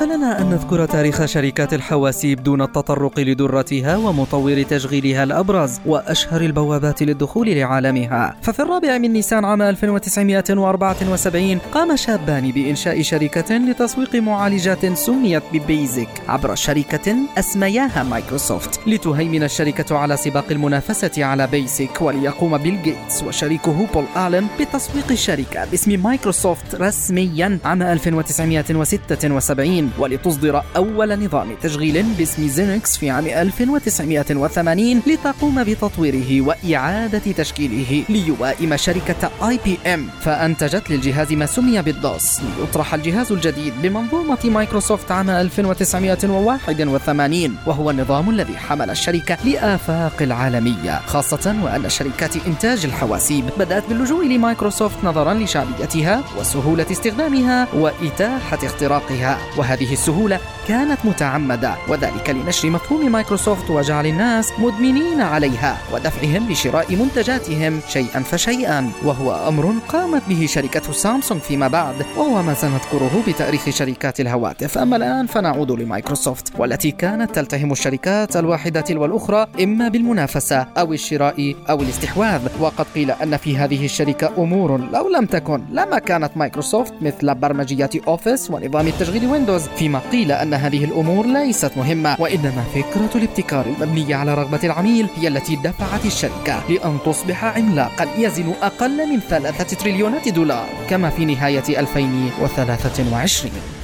فلنا أن نذكر تاريخ شركات الحواسيب دون التطرق لدرتها ومطور تشغيلها الأبرز وأشهر البوابات للدخول لعالمها؟ ففي الرابع من نيسان عام 1974 قام شابان بإنشاء شركة لتسويق معالجات سميت ببيزك عبر شركة أسمياها مايكروسوفت لتهيمن الشركة على سباق المنافسة على بيسك وليقوم بيل جيتس وشريكه بول آلن بتسويق الشركة باسم مايكروسوفت رسميا عام 1976 ولتصدر أول نظام تشغيل باسم زينكس في عام 1980 لتقوم بتطويره وإعادة تشكيله ليوائم شركة IBM فأنتجت للجهاز ما سمي بالدوس ليطرح الجهاز الجديد بمنظومة مايكروسوفت عام 1981 وهو النظام الذي حمل الشركة لآفاق العالمية خاصة وأن شركات إنتاج الحواسيب بدأت باللجوء لمايكروسوفت نظرا لشعبيتها وسهولة استخدامها وإتاحة اختراقها وهذه هذه السهولة كانت متعمدة وذلك لنشر مفهوم مايكروسوفت وجعل الناس مدمنين عليها ودفعهم لشراء منتجاتهم شيئا فشيئا. وهو أمر قامت به شركة سامسونج فيما بعد وهو ما سنذكره بتاريخ شركات الهواتف. أما الآن فنعود لمايكروسوفت والتي كانت تلتهم الشركات الواحدة تلو الأخرى إما بالمنافسة أو الشراء أو الاستحواذ. وقد قيل أن في هذه الشركة أمور لو لم تكن لما كانت مايكروسوفت مثل برمجيات أوفيس ونظام التشغيل ويندوز. فيما قيل أن هذه الأمور ليست مهمة وإنما فكرة الابتكار المبنية على رغبة العميل هي التي دفعت الشركة لأن تصبح عملاقا يزن أقل من ثلاثة تريليونات دولار كما في نهاية 2023